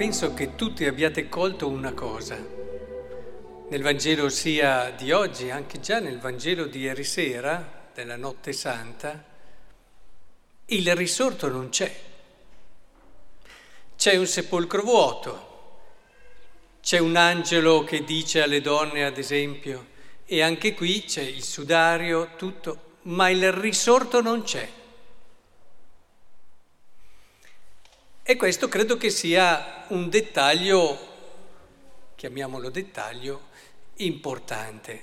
penso che tutti abbiate colto una cosa. Nel Vangelo sia di oggi, anche già nel Vangelo di ieri sera, della notte santa, il risorto non c'è. C'è un sepolcro vuoto, c'è un angelo che dice alle donne, ad esempio, e anche qui c'è il sudario, tutto, ma il risorto non c'è. E questo credo che sia un dettaglio, chiamiamolo dettaglio, importante.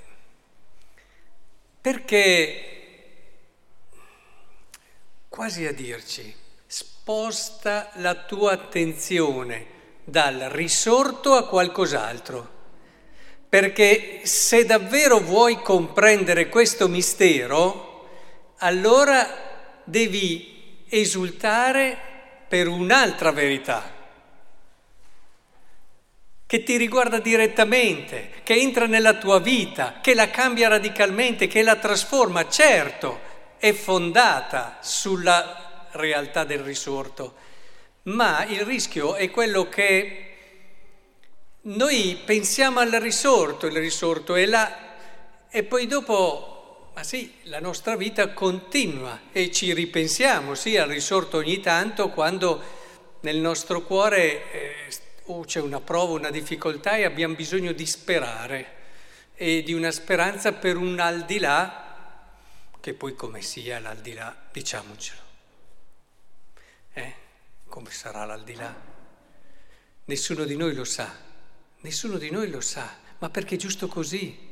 Perché quasi a dirci, sposta la tua attenzione dal risorto a qualcos'altro. Perché se davvero vuoi comprendere questo mistero, allora devi esultare per un'altra verità che ti riguarda direttamente, che entra nella tua vita, che la cambia radicalmente, che la trasforma. Certo, è fondata sulla realtà del risorto, ma il rischio è quello che noi pensiamo al risorto, il risorto è là e poi dopo ma sì, la nostra vita continua e ci ripensiamo, sì, al risorto ogni tanto quando nel nostro cuore eh, oh, c'è una prova, una difficoltà e abbiamo bisogno di sperare e di una speranza per un al di là, che poi come sia l'aldilà, diciamocelo. Eh? Come sarà l'aldilà? Nessuno di noi lo sa, nessuno di noi lo sa, ma perché è giusto così.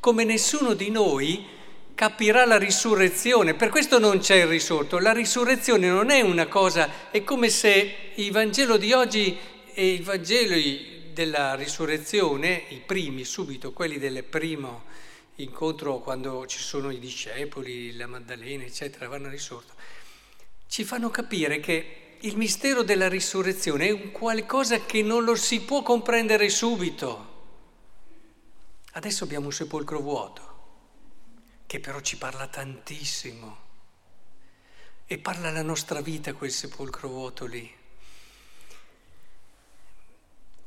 Come nessuno di noi capirà la risurrezione. Per questo non c'è il risorto. La risurrezione non è una cosa, è come se il Vangelo di oggi e i Vangeli della risurrezione, i primi subito, quelli del primo incontro quando ci sono i discepoli, la Maddalena, eccetera, vanno a risorto, ci fanno capire che il mistero della risurrezione è un qualcosa che non lo si può comprendere subito. Adesso abbiamo un sepolcro vuoto che però ci parla tantissimo e parla la nostra vita quel sepolcro vuoto lì.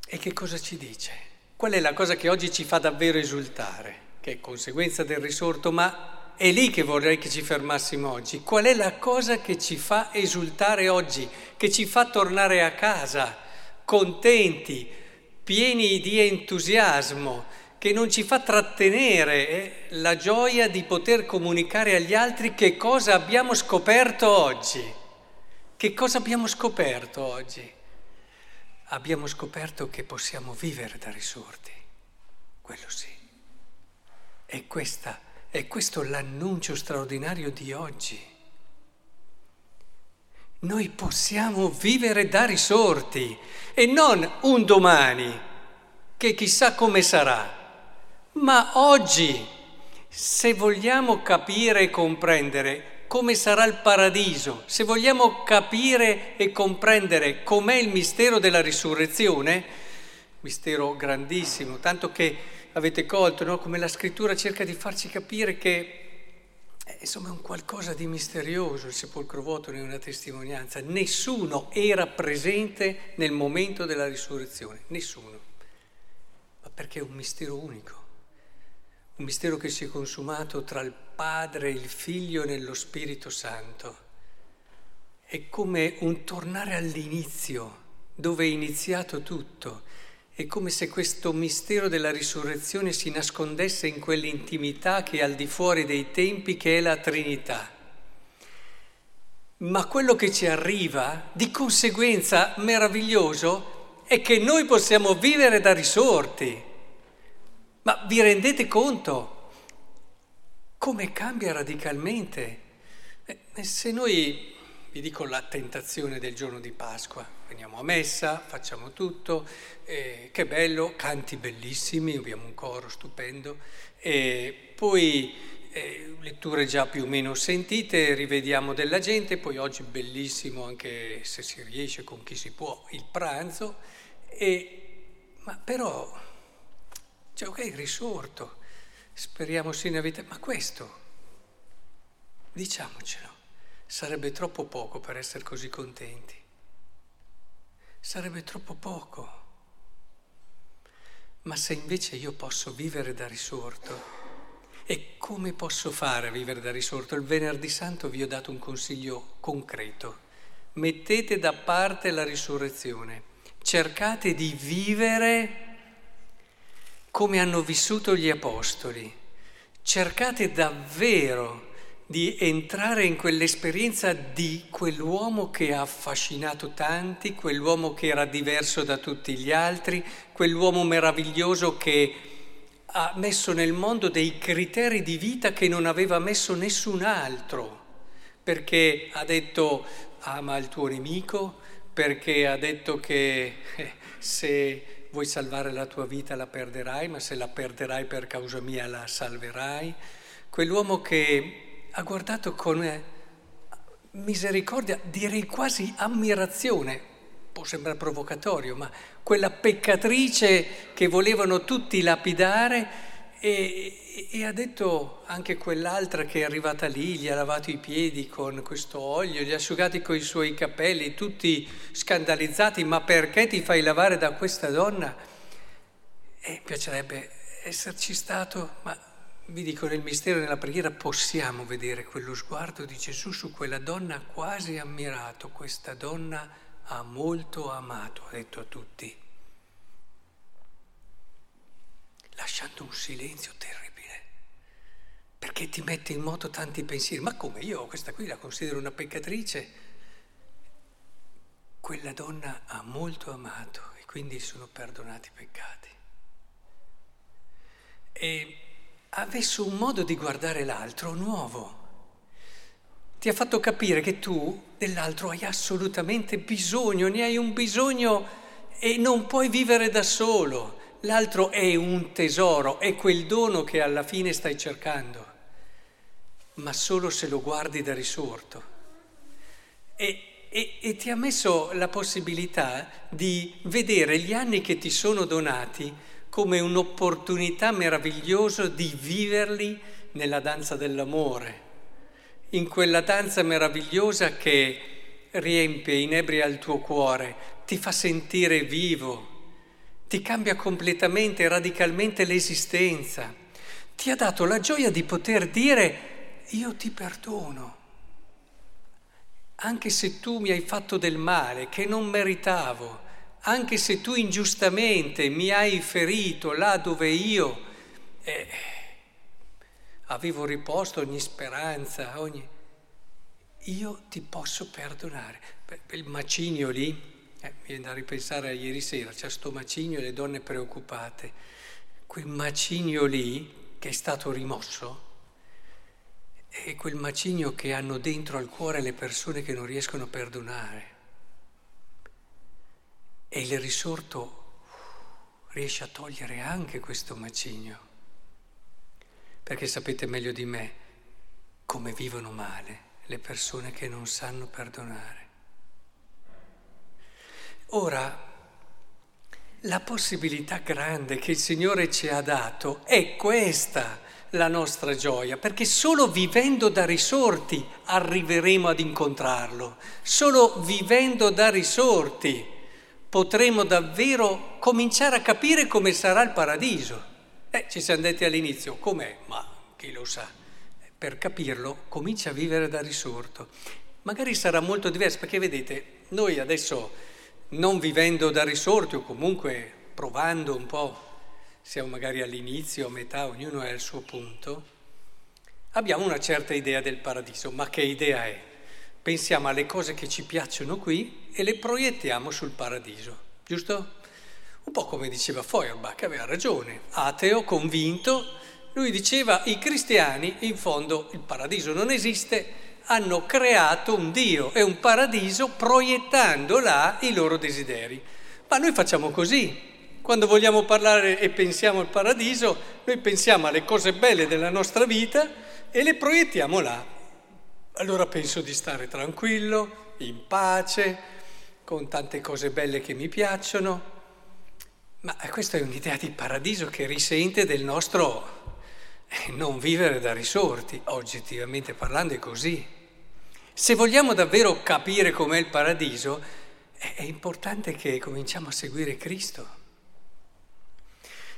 E che cosa ci dice? Qual è la cosa che oggi ci fa davvero esultare, che è conseguenza del risorto, ma è lì che vorrei che ci fermassimo oggi. Qual è la cosa che ci fa esultare oggi, che ci fa tornare a casa contenti, pieni di entusiasmo, che non ci fa trattenere eh, la gioia di poter comunicare agli altri che cosa abbiamo scoperto oggi. Che cosa abbiamo scoperto oggi? Abbiamo scoperto che possiamo vivere da risorti, quello sì. E questa, è questo l'annuncio straordinario di oggi. Noi possiamo vivere da risorti e non un domani, che chissà come sarà ma oggi, se vogliamo capire e comprendere come sarà il paradiso, se vogliamo capire e comprendere com'è il mistero della risurrezione, mistero grandissimo, tanto che avete colto no? come la scrittura cerca di farci capire che eh, insomma è un qualcosa di misterioso, il sepolcro vuoto ne una testimonianza, nessuno era presente nel momento della risurrezione, nessuno, ma perché è un mistero unico un mistero che si è consumato tra il Padre, il Figlio e nello Spirito Santo. È come un tornare all'inizio, dove è iniziato tutto. È come se questo mistero della risurrezione si nascondesse in quell'intimità che è al di fuori dei tempi, che è la Trinità. Ma quello che ci arriva, di conseguenza meraviglioso, è che noi possiamo vivere da risorti. Ma vi rendete conto come cambia radicalmente? Eh, se noi, vi dico la tentazione del giorno di Pasqua, veniamo a messa, facciamo tutto, eh, che bello, canti bellissimi, abbiamo un coro stupendo, e poi eh, letture già più o meno sentite, rivediamo della gente, poi oggi bellissimo anche se si riesce con chi si può il pranzo, e, ma però cioè, ok, risorto, speriamo sia una vita, ma questo, diciamocelo, sarebbe troppo poco per essere così contenti. sarebbe troppo poco. Ma se invece io posso vivere da risorto, e come posso fare a vivere da risorto? Il venerdì santo vi ho dato un consiglio concreto. Mettete da parte la risurrezione, cercate di vivere come hanno vissuto gli apostoli, cercate davvero di entrare in quell'esperienza di quell'uomo che ha affascinato tanti, quell'uomo che era diverso da tutti gli altri, quell'uomo meraviglioso che ha messo nel mondo dei criteri di vita che non aveva messo nessun altro, perché ha detto ama il tuo nemico, perché ha detto che eh, se vuoi salvare la tua vita la perderai, ma se la perderai per causa mia la salverai. Quell'uomo che ha guardato con eh, misericordia, direi quasi ammirazione, può sembrare provocatorio, ma quella peccatrice che volevano tutti lapidare e, e, ha detto anche quell'altra che è arrivata lì, gli ha lavato i piedi con questo olio, gli ha asciugati con i suoi capelli, tutti scandalizzati, ma perché ti fai lavare da questa donna? E piacerebbe esserci stato, ma vi dico nel mistero nella preghiera possiamo vedere quello sguardo di Gesù su quella donna quasi ammirato, questa donna ha molto amato, ha detto a tutti, lasciando un silenzio terribile, perché ti mette in moto tanti pensieri. Ma come io questa qui la considero una peccatrice? Quella donna ha molto amato e quindi sono perdonati i peccati. E ha messo un modo di guardare l'altro nuovo ti ha fatto capire che tu dell'altro hai assolutamente bisogno, ne hai un bisogno e non puoi vivere da solo. L'altro è un tesoro, è quel dono che alla fine stai cercando, ma solo se lo guardi da risorto. E, e, e ti ha messo la possibilità di vedere gli anni che ti sono donati come un'opportunità meravigliosa di viverli nella danza dell'amore. In quella danza meravigliosa che riempie, inebria il tuo cuore, ti fa sentire vivo, ti cambia completamente, e radicalmente l'esistenza, ti ha dato la gioia di poter dire io ti perdono, anche se tu mi hai fatto del male che non meritavo, anche se tu ingiustamente mi hai ferito là dove io... Eh, avevo riposto ogni speranza, ogni... Io ti posso perdonare. il macinio lì, eh, mi viene da ripensare a ieri sera, c'è sto macinio e le donne preoccupate. Quel macinio lì che è stato rimosso è quel macinio che hanno dentro al cuore le persone che non riescono a perdonare. E il risorto riesce a togliere anche questo macigno perché sapete meglio di me come vivono male le persone che non sanno perdonare. Ora, la possibilità grande che il Signore ci ha dato è questa la nostra gioia, perché solo vivendo da risorti arriveremo ad incontrarlo, solo vivendo da risorti potremo davvero cominciare a capire come sarà il paradiso. Eh, ci siamo detti all'inizio, com'è? Ma chi lo sa? Per capirlo comincia a vivere da risorto. Magari sarà molto diverso, perché vedete, noi adesso non vivendo da risorti o comunque provando un po', siamo magari all'inizio, a metà, ognuno è al suo punto, abbiamo una certa idea del paradiso, ma che idea è? Pensiamo alle cose che ci piacciono qui e le proiettiamo sul paradiso, giusto? Un po' come diceva Feuerbach, aveva ragione, ateo, convinto, lui diceva i cristiani, in fondo il paradiso non esiste, hanno creato un Dio e un paradiso proiettando là i loro desideri. Ma noi facciamo così. Quando vogliamo parlare e pensiamo al paradiso, noi pensiamo alle cose belle della nostra vita e le proiettiamo là. Allora penso di stare tranquillo, in pace, con tante cose belle che mi piacciono, ma questa è un'idea di paradiso che risente del nostro eh, non vivere da risorti, oggettivamente parlando è così. Se vogliamo davvero capire com'è il paradiso, è importante che cominciamo a seguire Cristo.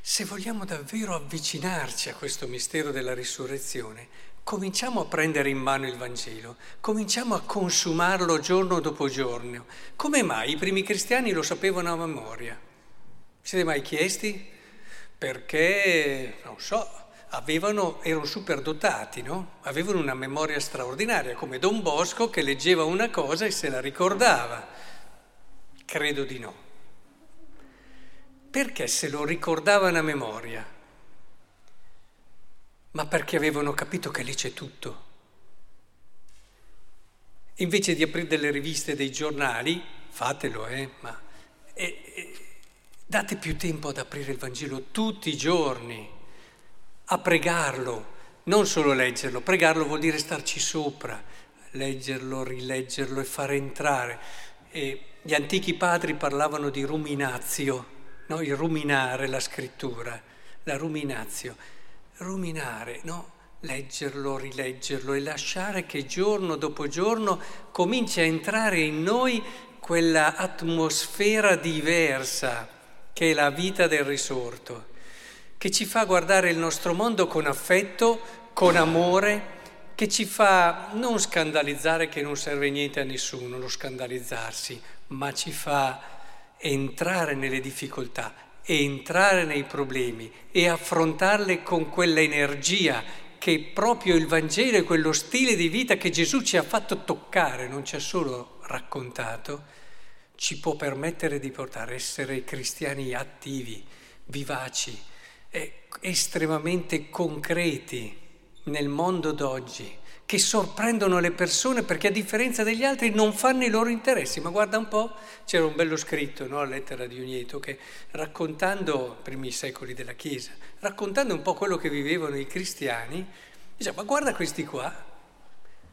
Se vogliamo davvero avvicinarci a questo mistero della risurrezione, cominciamo a prendere in mano il Vangelo, cominciamo a consumarlo giorno dopo giorno. Come mai i primi cristiani lo sapevano a memoria? Siete mai chiesti? Perché, non so, avevano, erano superdotati, no? Avevano una memoria straordinaria, come Don Bosco che leggeva una cosa e se la ricordava. Credo di no. Perché se lo ricordavano a memoria? ma perché avevano capito che lì c'è tutto. Invece di aprire delle riviste, dei giornali, fatelo, eh, ma eh, eh, date più tempo ad aprire il Vangelo tutti i giorni, a pregarlo, non solo leggerlo, pregarlo vuol dire starci sopra, leggerlo, rileggerlo e fare entrare. E gli antichi padri parlavano di ruminazio, no? il ruminare la scrittura, la ruminazio ruminare, no? leggerlo, rileggerlo e lasciare che giorno dopo giorno cominci a entrare in noi quella atmosfera diversa che è la vita del risorto, che ci fa guardare il nostro mondo con affetto, con amore, che ci fa non scandalizzare che non serve niente a nessuno, lo scandalizzarsi, ma ci fa entrare nelle difficoltà, entrare nei problemi e affrontarle con quella energia che proprio il Vangelo e quello stile di vita che Gesù ci ha fatto toccare, non ci ha solo raccontato, ci può permettere di portare essere cristiani attivi, vivaci, estremamente concreti nel mondo d'oggi che sorprendono le persone perché a differenza degli altri non fanno i loro interessi. Ma guarda un po', c'era un bello scritto, no? la lettera di Ogneto, che raccontando, primi secoli della Chiesa, raccontando un po' quello che vivevano i cristiani, diceva, ma guarda questi qua,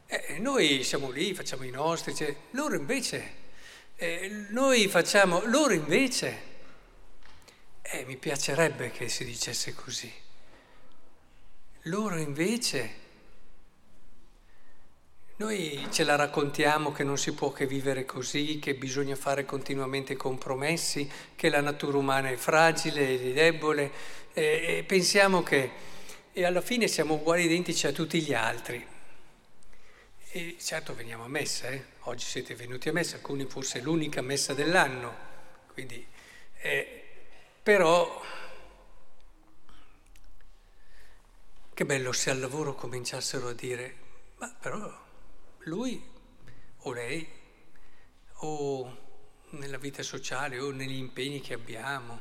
eh, noi siamo lì, facciamo i nostri, cioè, loro invece, eh, noi facciamo, loro invece, eh, mi piacerebbe che si dicesse così, loro invece noi ce la raccontiamo che non si può che vivere così, che bisogna fare continuamente compromessi, che la natura umana è fragile e debole e, e pensiamo che e alla fine siamo uguali identici a tutti gli altri. E certo veniamo a messa, eh? oggi siete venuti a messa, alcuni forse l'unica messa dell'anno, quindi, eh, però che bello se al lavoro cominciassero a dire, ma però lui o lei o nella vita sociale o negli impegni che abbiamo,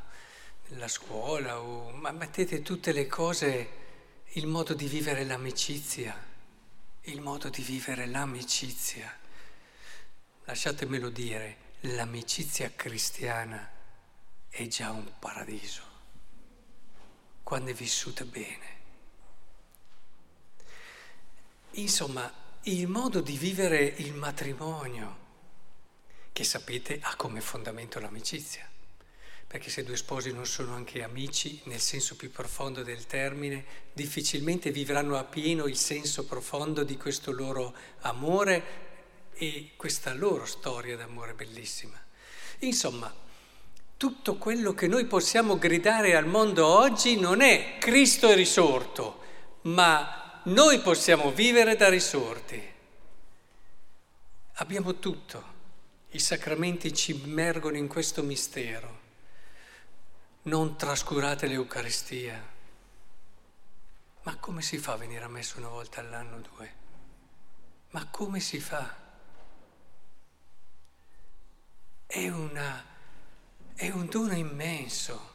nella scuola, o, ma mettete tutte le cose, il modo di vivere l'amicizia, il modo di vivere l'amicizia. Lasciatemelo dire, l'amicizia cristiana è già un paradiso, quando è vissuta bene. Insomma, il modo di vivere il matrimonio, che sapete ha come fondamento l'amicizia. Perché se due sposi non sono anche amici, nel senso più profondo del termine, difficilmente vivranno a pieno il senso profondo di questo loro amore e questa loro storia d'amore bellissima. Insomma, tutto quello che noi possiamo gridare al mondo oggi non è Cristo è risorto, ma noi possiamo vivere da risorti. Abbiamo tutto. I sacramenti ci immergono in questo mistero. Non trascurate l'Eucaristia. Ma come si fa a venire a messa una volta all'anno o due? Ma come si fa? È, una, è un dono immenso.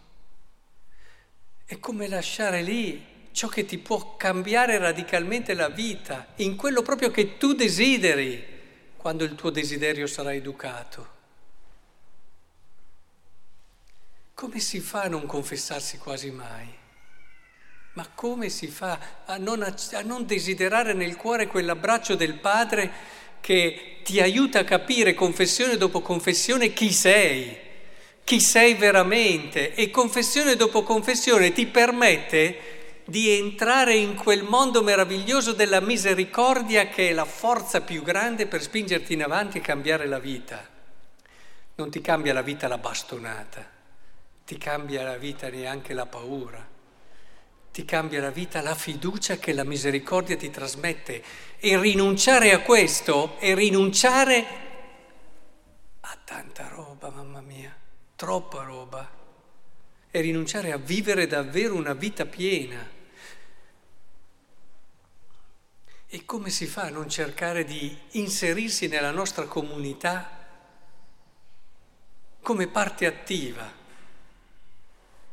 È come lasciare lì ciò che ti può cambiare radicalmente la vita, in quello proprio che tu desideri, quando il tuo desiderio sarà educato. Come si fa a non confessarsi quasi mai? Ma come si fa a non, a non desiderare nel cuore quell'abbraccio del Padre che ti aiuta a capire confessione dopo confessione chi sei, chi sei veramente. E confessione dopo confessione ti permette di entrare in quel mondo meraviglioso della misericordia che è la forza più grande per spingerti in avanti e cambiare la vita. non ti cambia la vita la bastonata, ti cambia la vita neanche la paura, ti cambia la vita la fiducia che la misericordia ti trasmette. E rinunciare a questo è rinunciare a tanta roba, mamma mia, troppa roba, è rinunciare a vivere davvero una vita piena. E come si fa a non cercare di inserirsi nella nostra comunità come parte attiva?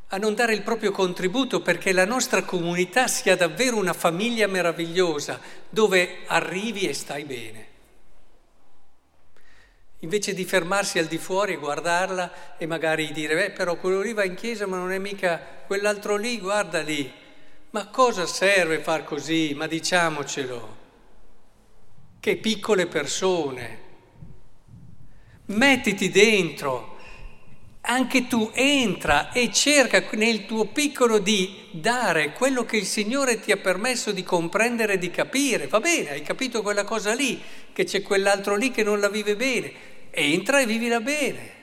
A non dare il proprio contributo perché la nostra comunità sia davvero una famiglia meravigliosa dove arrivi e stai bene. Invece di fermarsi al di fuori e guardarla e magari dire, beh però quello lì va in chiesa ma non è mica quell'altro lì, guarda lì. Ma cosa serve far così? Ma diciamocelo. Che piccole persone. Mettiti dentro. Anche tu entra e cerca nel tuo piccolo di dare quello che il Signore ti ha permesso di comprendere e di capire. Va bene, hai capito quella cosa lì, che c'è quell'altro lì che non la vive bene. Entra e vivila bene.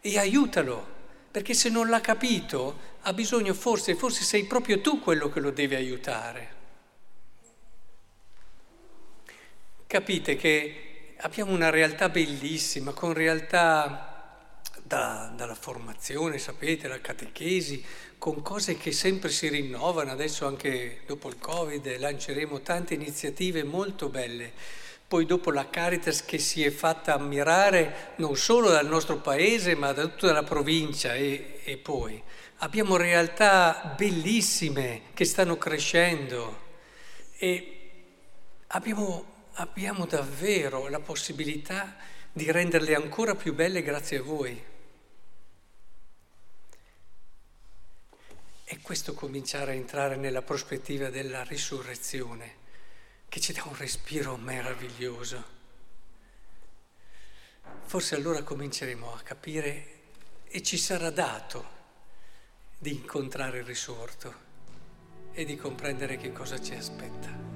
E aiutalo, perché se non l'ha capito ha bisogno forse, forse sei proprio tu quello che lo deve aiutare. Capite che abbiamo una realtà bellissima, con realtà da, dalla formazione, sapete, la catechesi, con cose che sempre si rinnovano, adesso anche dopo il Covid lanceremo tante iniziative molto belle. Poi dopo la Caritas che si è fatta ammirare non solo dal nostro paese ma da tutta la provincia e, e poi. Abbiamo realtà bellissime che stanno crescendo e abbiamo, abbiamo davvero la possibilità di renderle ancora più belle grazie a voi. E questo cominciare a entrare nella prospettiva della risurrezione, che ci dà un respiro meraviglioso. Forse allora cominceremo a capire e ci sarà dato di incontrare il risorto e di comprendere che cosa ci aspetta.